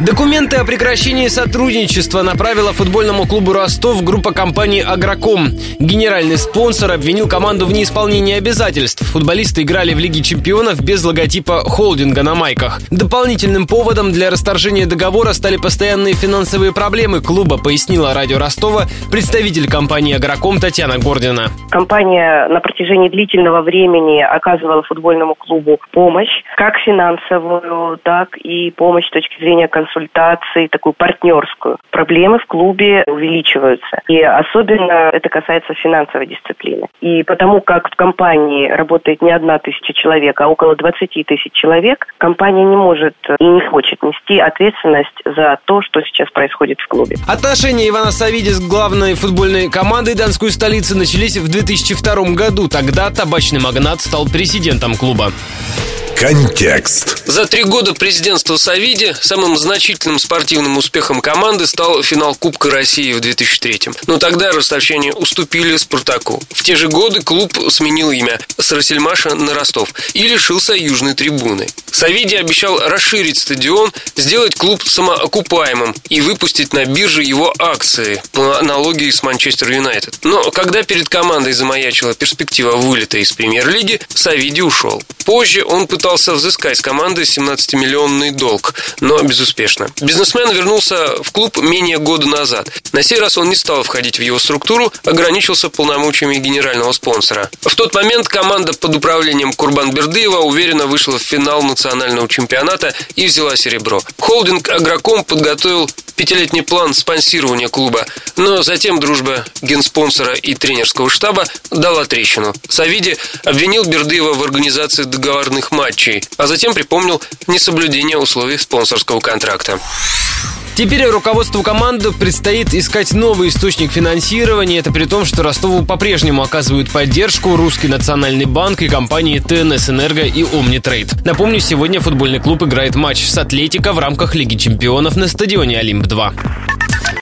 Документы о прекращении сотрудничества направила футбольному клубу «Ростов» группа компании «Агроком». Генеральный спонсор обвинил команду в неисполнении обязательств. Футболисты играли в Лиге чемпионов без логотипа холдинга на майках. Дополнительным поводом для расторжения договора стали постоянные финансовые проблемы клуба, пояснила радио Ростова представитель компании «Агроком» Татьяна Гордина. Компания на протяжении длительного времени оказывала футбольному клубу помощь, как финансовую, так и помощь с точки зрения консультации консультации, такую партнерскую. Проблемы в клубе увеличиваются. И особенно это касается финансовой дисциплины. И потому как в компании работает не одна тысяча человек, а около 20 тысяч человек, компания не может и не хочет нести ответственность за то, что сейчас происходит в клубе. Отношения Ивана Савиди с главной футбольной командой Донской столицы начались в 2002 году. Тогда табачный магнат стал президентом клуба. Контекст. За три года президентства Савиди самым значительным спортивным успехом команды стал финал Кубка России в 2003 Но тогда ростовчане уступили Спартаку. В те же годы клуб сменил имя с Рассельмаша на Ростов и лишился южной трибуны. Савиди обещал расширить стадион, сделать клуб самоокупаемым и выпустить на бирже его акции по аналогии с Манчестер Юнайтед. Но когда перед командой замаячила перспектива вылета из премьер-лиги, Савиди ушел. Позже он пытался взыскать с команды 17-миллионный долг, но безуспешно. Бизнесмен вернулся в клуб менее года назад. На сей раз он не стал входить в его структуру, ограничился полномочиями генерального спонсора. В тот момент команда под управлением Курбан Бердыева уверенно вышла в финал национального чемпионата и взяла серебро. Холдинг «Агроком» подготовил пятилетний план спонсирования клуба, но затем дружба генспонсора и тренерского штаба дала трещину. Савиди обвинил Бердыева в организации договорных матчей, а затем припомнил несоблюдение условий спонсорского контракта. Теперь руководству команды предстоит искать новый источник финансирования. Это при том, что Ростову по-прежнему оказывают поддержку Русский национальный банк и компании ТНС Энерго и Омнитрейд. Напомню, сегодня футбольный клуб играет матч с Атлетико в рамках Лиги чемпионов на стадионе Олимп-2.